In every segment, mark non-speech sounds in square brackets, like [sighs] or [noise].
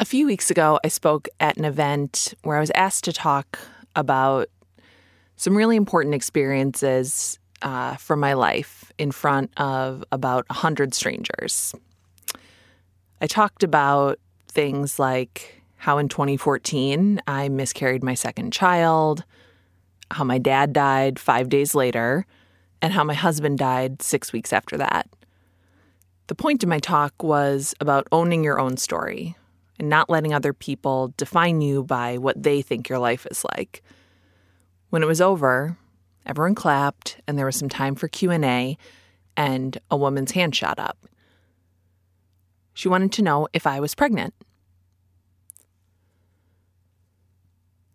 A few weeks ago, I spoke at an event where I was asked to talk about some really important experiences uh, from my life in front of about 100 strangers. I talked about things like how in 2014 I miscarried my second child, how my dad died five days later, and how my husband died six weeks after that. The point of my talk was about owning your own story and not letting other people define you by what they think your life is like. When it was over, everyone clapped and there was some time for Q&A and a woman's hand shot up. She wanted to know if I was pregnant.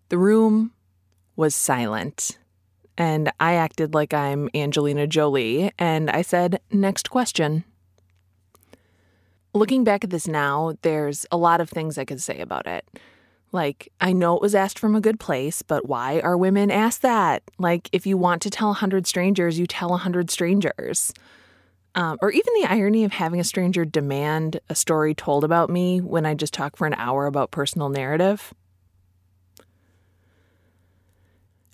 The room was silent, and I acted like I'm Angelina Jolie, and I said, Next question. Looking back at this now, there's a lot of things I could say about it. Like, I know it was asked from a good place, but why are women asked that? Like, if you want to tell 100 strangers, you tell 100 strangers. Um, or even the irony of having a stranger demand a story told about me when I just talk for an hour about personal narrative.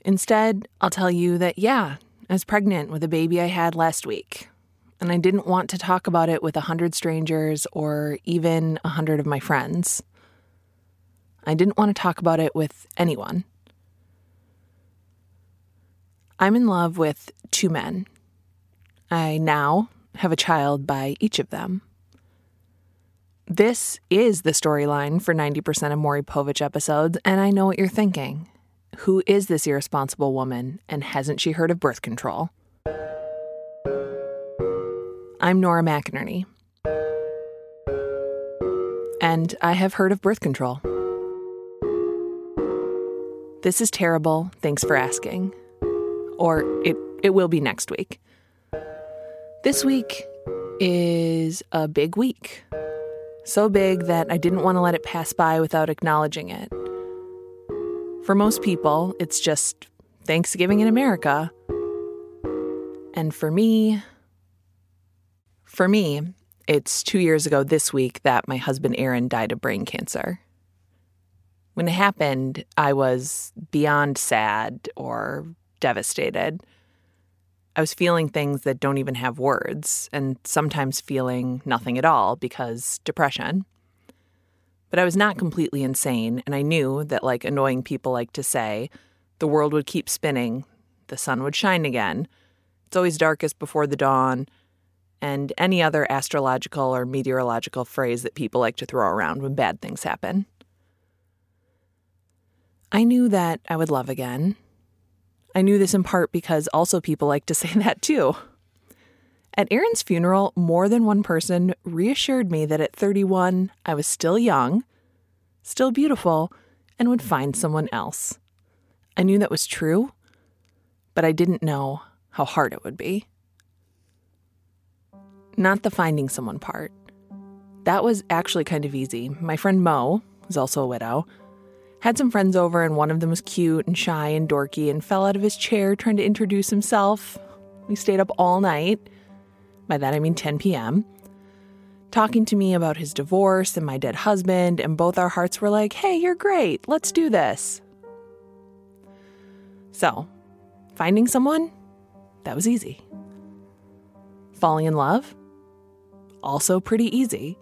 Instead, I'll tell you that, yeah, I was pregnant with a baby I had last week and I didn't want to talk about it with a hundred strangers or even a hundred of my friends. I didn't want to talk about it with anyone. I'm in love with two men. I now have a child by each of them. This is the storyline for 90% of Maury Povich episodes, and I know what you're thinking. Who is this irresponsible woman, and hasn't she heard of birth control? I'm Nora McInerny. And I have heard of birth control. This is terrible. Thanks for asking. Or it, it will be next week. This week is a big week. So big that I didn't want to let it pass by without acknowledging it. For most people, it's just Thanksgiving in America. And for me, for me, it's two years ago this week that my husband Aaron died of brain cancer. When it happened, I was beyond sad or devastated. I was feeling things that don't even have words, and sometimes feeling nothing at all because depression. But I was not completely insane, and I knew that, like annoying people like to say, the world would keep spinning, the sun would shine again. It's always darkest before the dawn, and any other astrological or meteorological phrase that people like to throw around when bad things happen. I knew that I would love again. I knew this in part because also people like to [laughs] say that too. At Aaron's funeral, more than one person reassured me that at 31, I was still young, still beautiful, and would find someone else. I knew that was true, but I didn't know how hard it would be not the finding someone part. That was actually kind of easy. My friend Mo, who's also a widow, had some friends over, and one of them was cute and shy and dorky and fell out of his chair trying to introduce himself. We stayed up all night. By that I mean 10 p.m. Talking to me about his divorce and my dead husband, and both our hearts were like, hey, you're great. Let's do this. So, finding someone, that was easy. Falling in love, also pretty easy.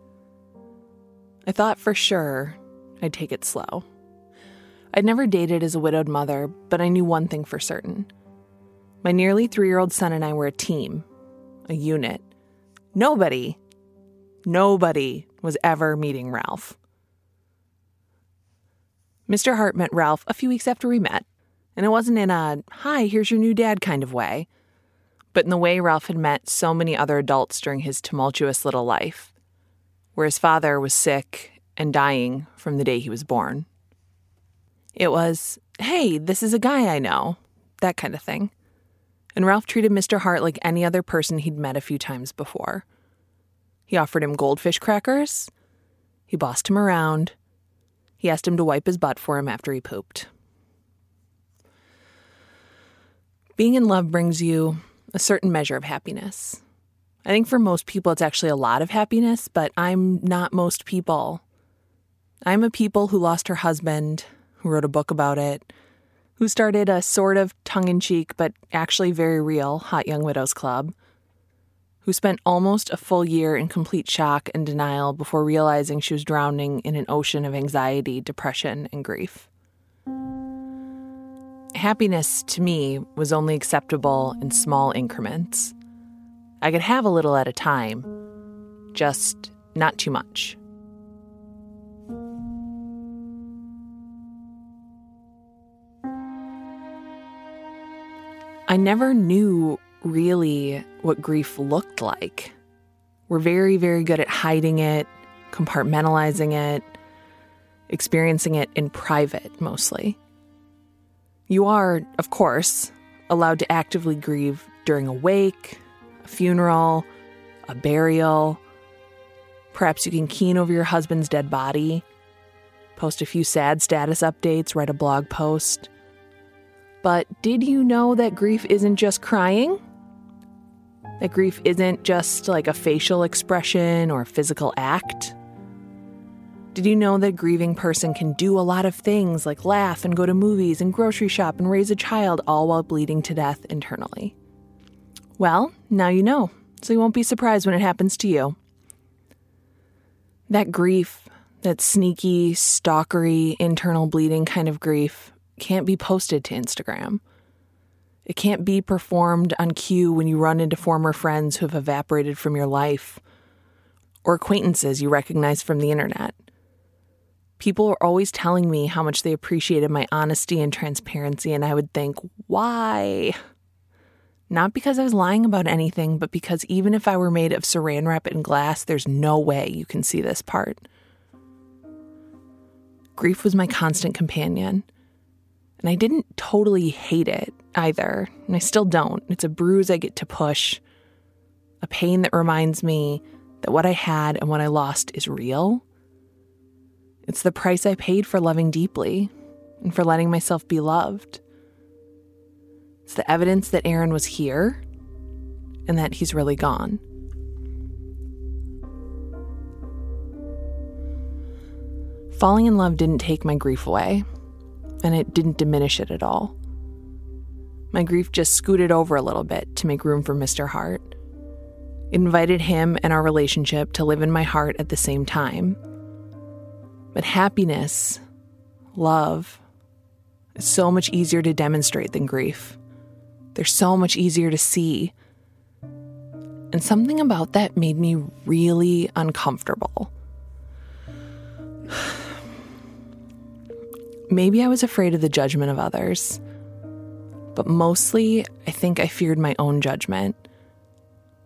I thought for sure I'd take it slow. I'd never dated as a widowed mother, but I knew one thing for certain. My nearly three year old son and I were a team, a unit. Nobody, nobody was ever meeting Ralph. Mr. Hart met Ralph a few weeks after we met, and it wasn't in a, hi, here's your new dad kind of way but in the way Ralph had met so many other adults during his tumultuous little life, where his father was sick and dying from the day he was born. It was, hey, this is a guy I know, that kind of thing. And Ralph treated Mr. Hart like any other person he'd met a few times before. He offered him goldfish crackers. He bossed him around. He asked him to wipe his butt for him after he pooped. Being in love brings you a certain measure of happiness. I think for most people, it's actually a lot of happiness, but I'm not most people. I'm a people who lost her husband, who wrote a book about it, who started a sort of tongue in cheek but actually very real Hot Young Widows Club, who spent almost a full year in complete shock and denial before realizing she was drowning in an ocean of anxiety, depression, and grief. Happiness to me was only acceptable in small increments. I could have a little at a time, just not too much. I never knew really what grief looked like. We're very, very good at hiding it, compartmentalizing it, experiencing it in private mostly. You are, of course, allowed to actively grieve during a wake, a funeral, a burial. Perhaps you can keen over your husband's dead body, post a few sad status updates, write a blog post. But did you know that grief isn't just crying? That grief isn't just like a facial expression or a physical act? Did you know that a grieving person can do a lot of things like laugh and go to movies and grocery shop and raise a child all while bleeding to death internally? Well, now you know, so you won't be surprised when it happens to you. That grief, that sneaky, stalkery, internal bleeding kind of grief, can't be posted to Instagram. It can't be performed on cue when you run into former friends who have evaporated from your life or acquaintances you recognize from the internet. People are always telling me how much they appreciated my honesty and transparency, and I would think, why? Not because I was lying about anything, but because even if I were made of saran wrap and glass, there's no way you can see this part. Grief was my constant companion. And I didn't totally hate it either, and I still don't. It's a bruise I get to push, a pain that reminds me that what I had and what I lost is real. It's the price I paid for loving deeply and for letting myself be loved. It's the evidence that Aaron was here and that he's really gone. Falling in love didn't take my grief away and it didn't diminish it at all. My grief just scooted over a little bit to make room for Mr. Hart. It invited him and our relationship to live in my heart at the same time. But happiness, love, is so much easier to demonstrate than grief. They're so much easier to see. And something about that made me really uncomfortable. [sighs] Maybe I was afraid of the judgment of others, but mostly I think I feared my own judgment.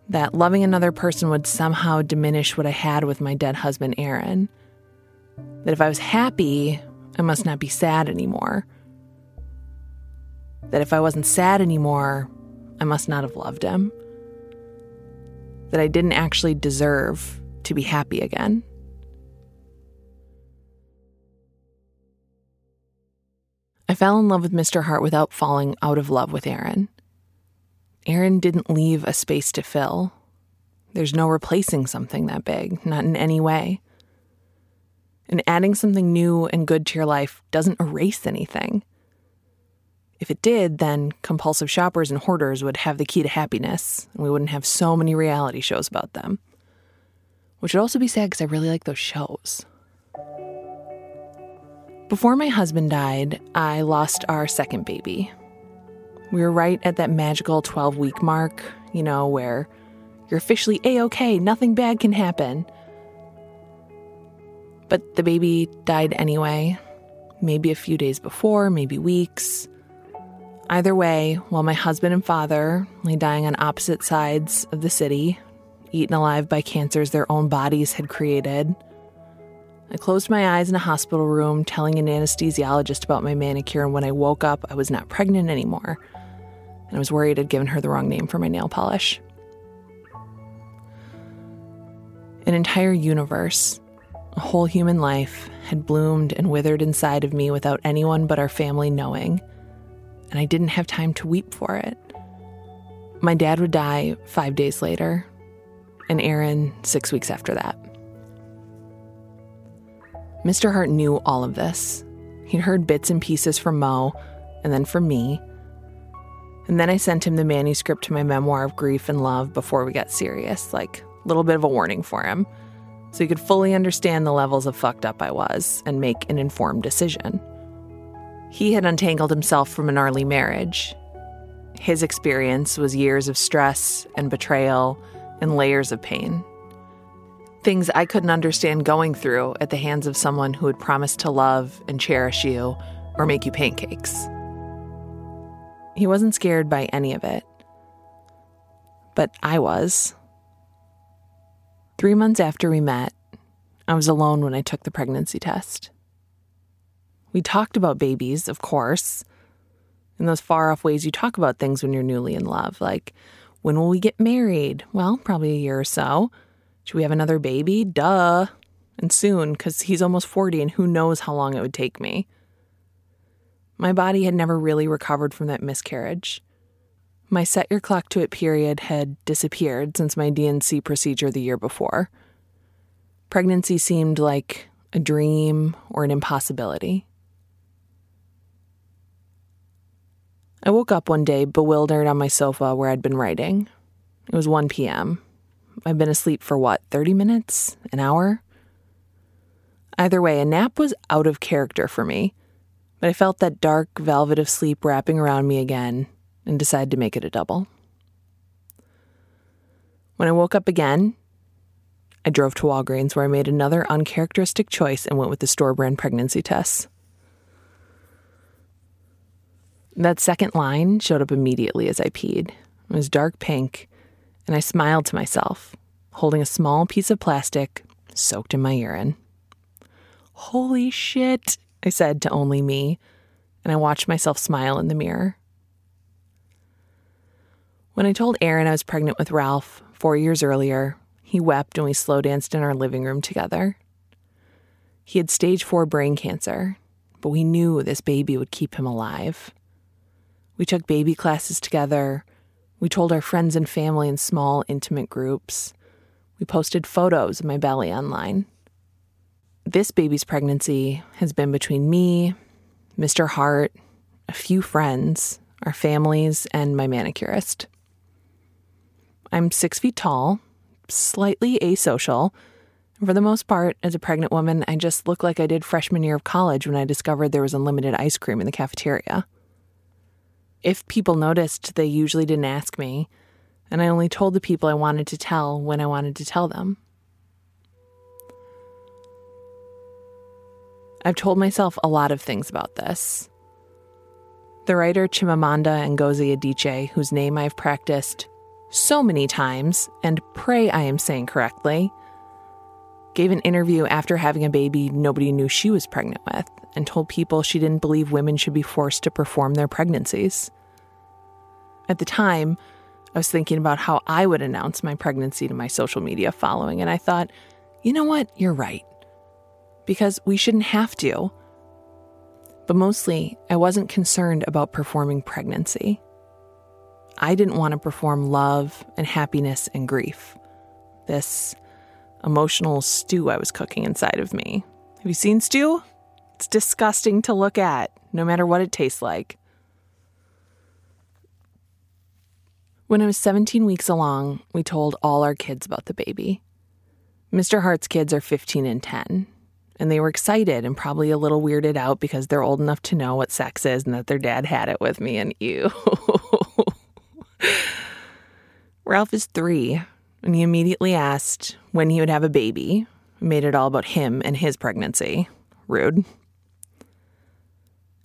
That loving another person would somehow diminish what I had with my dead husband, Aaron. That if I was happy, I must not be sad anymore. That if I wasn't sad anymore, I must not have loved him. That I didn't actually deserve to be happy again. I fell in love with Mr. Hart without falling out of love with Aaron. Aaron didn't leave a space to fill. There's no replacing something that big, not in any way. And adding something new and good to your life doesn't erase anything. If it did, then compulsive shoppers and hoarders would have the key to happiness, and we wouldn't have so many reality shows about them. Which would also be sad because I really like those shows. Before my husband died, I lost our second baby. We were right at that magical 12 week mark, you know, where you're officially A OK, nothing bad can happen. But the baby died anyway, maybe a few days before, maybe weeks. Either way, while my husband and father lay dying on opposite sides of the city, eaten alive by cancers their own bodies had created, I closed my eyes in a hospital room, telling an anesthesiologist about my manicure, and when I woke up, I was not pregnant anymore. And I was worried I'd given her the wrong name for my nail polish. An entire universe, a whole human life, had bloomed and withered inside of me without anyone but our family knowing, and I didn't have time to weep for it. My dad would die five days later, and Aaron six weeks after that. Mr. Hart knew all of this. He'd heard bits and pieces from Mo, and then from me. And then I sent him the manuscript to my memoir of grief and love before we got serious, like a little bit of a warning for him, so he could fully understand the levels of fucked up I was and make an informed decision. He had untangled himself from an early marriage. His experience was years of stress and betrayal and layers of pain. Things I couldn't understand going through at the hands of someone who had promised to love and cherish you or make you pancakes. He wasn't scared by any of it. But I was. Three months after we met, I was alone when I took the pregnancy test. We talked about babies, of course, in those far off ways you talk about things when you're newly in love, like when will we get married? Well, probably a year or so. Should we have another baby? Duh. And soon, because he's almost 40 and who knows how long it would take me. My body had never really recovered from that miscarriage. My set your clock to it period had disappeared since my D&C procedure the year before. Pregnancy seemed like a dream or an impossibility. I woke up one day bewildered on my sofa where I'd been writing. It was 1 p.m. I'd been asleep for what, 30 minutes? An hour? Either way, a nap was out of character for me but I felt that dark velvet of sleep wrapping around me again and decided to make it a double. When I woke up again, I drove to Walgreens where I made another uncharacteristic choice and went with the store brand pregnancy tests. That second line showed up immediately as I peed. It was dark pink, and I smiled to myself, holding a small piece of plastic soaked in my urine. Holy shit, I said to only me, and I watched myself smile in the mirror. When I told Aaron I was pregnant with Ralph four years earlier, he wept and we slow danced in our living room together. He had stage four brain cancer, but we knew this baby would keep him alive. We took baby classes together. We told our friends and family in small, intimate groups. We posted photos of my belly online. This baby's pregnancy has been between me, Mr. Hart, a few friends, our families, and my manicurist. I'm six feet tall, slightly asocial. For the most part, as a pregnant woman, I just look like I did freshman year of college when I discovered there was unlimited ice cream in the cafeteria. If people noticed, they usually didn't ask me, and I only told the people I wanted to tell when I wanted to tell them. I've told myself a lot of things about this. The writer Chimamanda Ngozi Adichie, whose name I've practiced so many times and pray I am saying correctly, gave an interview after having a baby nobody knew she was pregnant with and told people she didn't believe women should be forced to perform their pregnancies. At the time, I was thinking about how I would announce my pregnancy to my social media following, and I thought, you know what? You're right because we shouldn't have to. But mostly, I wasn't concerned about performing pregnancy. I didn't want to perform love and happiness and grief. This emotional stew I was cooking inside of me. Have you seen stew? It's disgusting to look at, no matter what it tastes like. When I was 17 weeks along, we told all our kids about the baby. Mr. Hart's kids are 15 and 10, and they were excited and probably a little weirded out because they're old enough to know what sex is and that their dad had it with me and you. [laughs] Ralph is three, and he immediately asked when he would have a baby. Made it all about him and his pregnancy. Rude.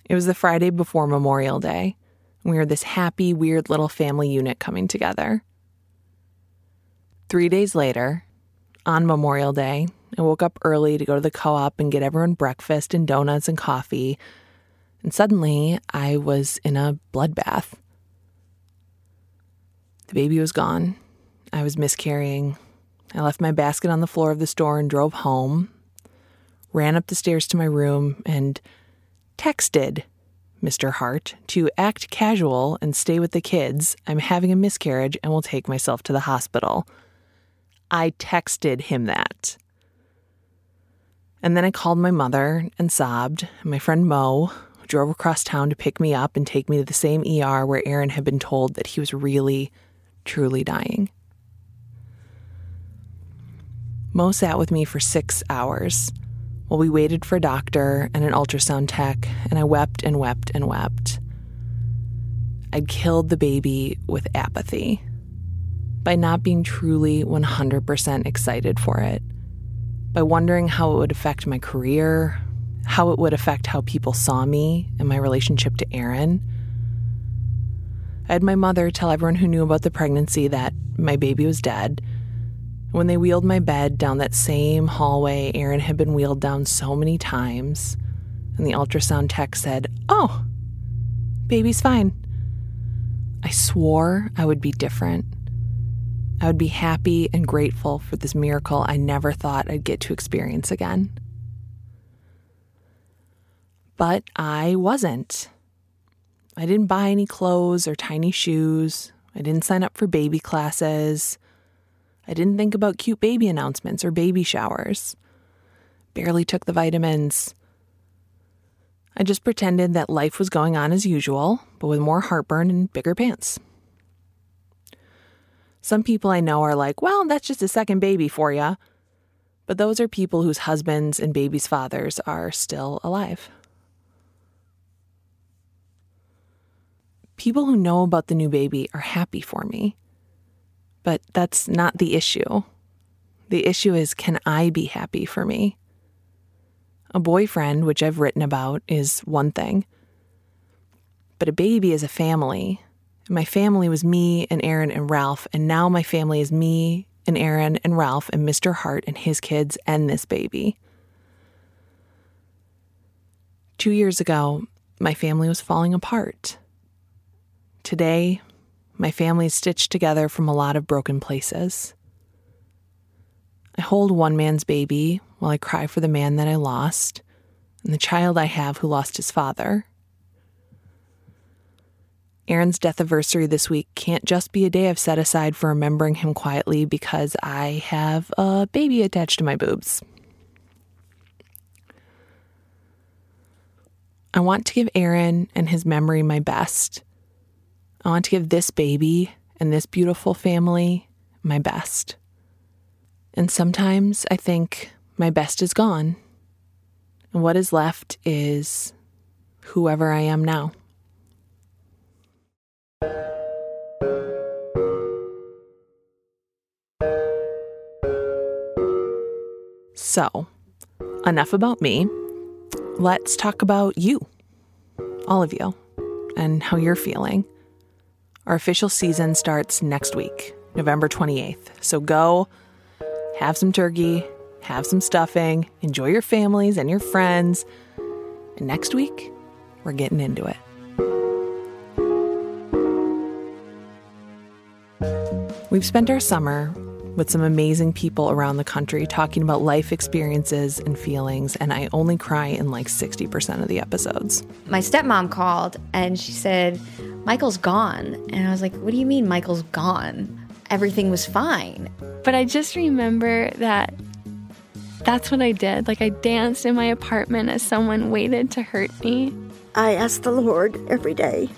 It was the Friday before Memorial Day. We were this happy, weird little family unit coming together. Three days later, on Memorial Day, I woke up early to go to the co op and get everyone breakfast and donuts and coffee. And suddenly, I was in a bloodbath. The baby was gone. I was miscarrying. I left my basket on the floor of the store and drove home, ran up the stairs to my room, and texted Mr. Hart to act casual and stay with the kids. I'm having a miscarriage and will take myself to the hospital. I texted him that. And then I called my mother and sobbed. My friend Mo drove across town to pick me up and take me to the same ER where Aaron had been told that he was really, truly dying. Mo sat with me for six hours while we waited for a doctor and an ultrasound tech, and I wept and wept and wept. I'd killed the baby with apathy by not being truly 100% excited for it, by wondering how it would affect my career, how it would affect how people saw me and my relationship to Aaron. I had my mother tell everyone who knew about the pregnancy that my baby was dead. When they wheeled my bed down that same hallway Aaron had been wheeled down so many times, and the ultrasound tech said, Oh, baby's fine. I swore I would be different. I would be happy and grateful for this miracle I never thought I'd get to experience again. But I wasn't. I didn't buy any clothes or tiny shoes. I didn't sign up for baby classes. I didn't think about cute baby announcements or baby showers. Barely took the vitamins. I just pretended that life was going on as usual, but with more heartburn and bigger pants. Some people I know are like, well, that's just a second baby for you. But those are people whose husbands and babies' fathers are still alive. People who know about the new baby are happy for me. But that's not the issue. The issue is can I be happy for me? A boyfriend, which I've written about, is one thing. But a baby is a family. My family was me and Aaron and Ralph, and now my family is me and Aaron and Ralph and Mr. Hart and his kids and this baby. Two years ago, my family was falling apart. Today, my family is stitched together from a lot of broken places. I hold one man's baby while I cry for the man that I lost and the child I have who lost his father. Aaron's death anniversary this week can't just be a day I've set aside for remembering him quietly because I have a baby attached to my boobs. I want to give Aaron and his memory my best. I want to give this baby and this beautiful family my best. And sometimes I think my best is gone. And what is left is whoever I am now. So, enough about me. Let's talk about you, all of you, and how you're feeling. Our official season starts next week, November 28th. So go have some turkey, have some stuffing, enjoy your families and your friends. And next week, we're getting into it. We've spent our summer with some amazing people around the country talking about life experiences and feelings, and I only cry in like 60% of the episodes. My stepmom called and she said, Michael's gone. And I was like, What do you mean Michael's gone? Everything was fine. But I just remember that that's what I did. Like I danced in my apartment as someone waited to hurt me. I ask the Lord every day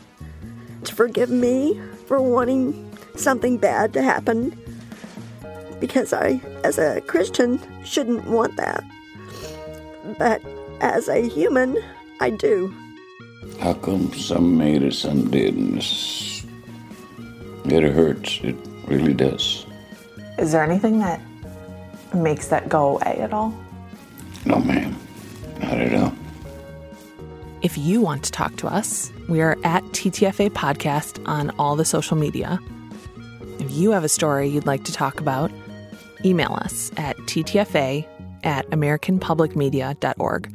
to forgive me for wanting something bad to happen because I, as a Christian, shouldn't want that. But as a human, I do. How come some made it, some didn't? It hurts. It really does. Is there anything that makes that go away at all? No, ma'am. Not at all. If you want to talk to us, we are at TTFA Podcast on all the social media. If you have a story you'd like to talk about, email us at ttfa at americanpublicmedia.org.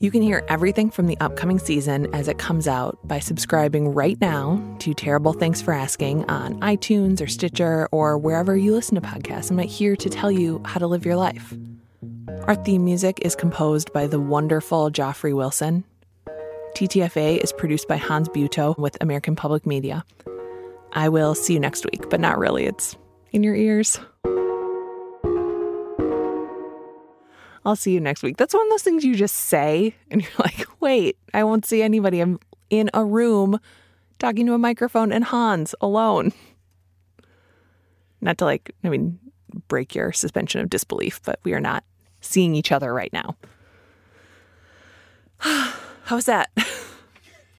You can hear everything from the upcoming season as it comes out by subscribing right now to Terrible Thanks for Asking on iTunes or Stitcher or wherever you listen to podcasts. I'm here to tell you how to live your life. Our theme music is composed by the wonderful Joffrey Wilson. TTFA is produced by Hans Buetow with American Public Media. I will see you next week, but not really. It's in your ears. I'll see you next week. That's one of those things you just say and you're like, wait, I won't see anybody. I'm in a room talking to a microphone and Hans alone. Not to like, I mean, break your suspension of disbelief, but we are not seeing each other right now. [sighs] How's that? [laughs]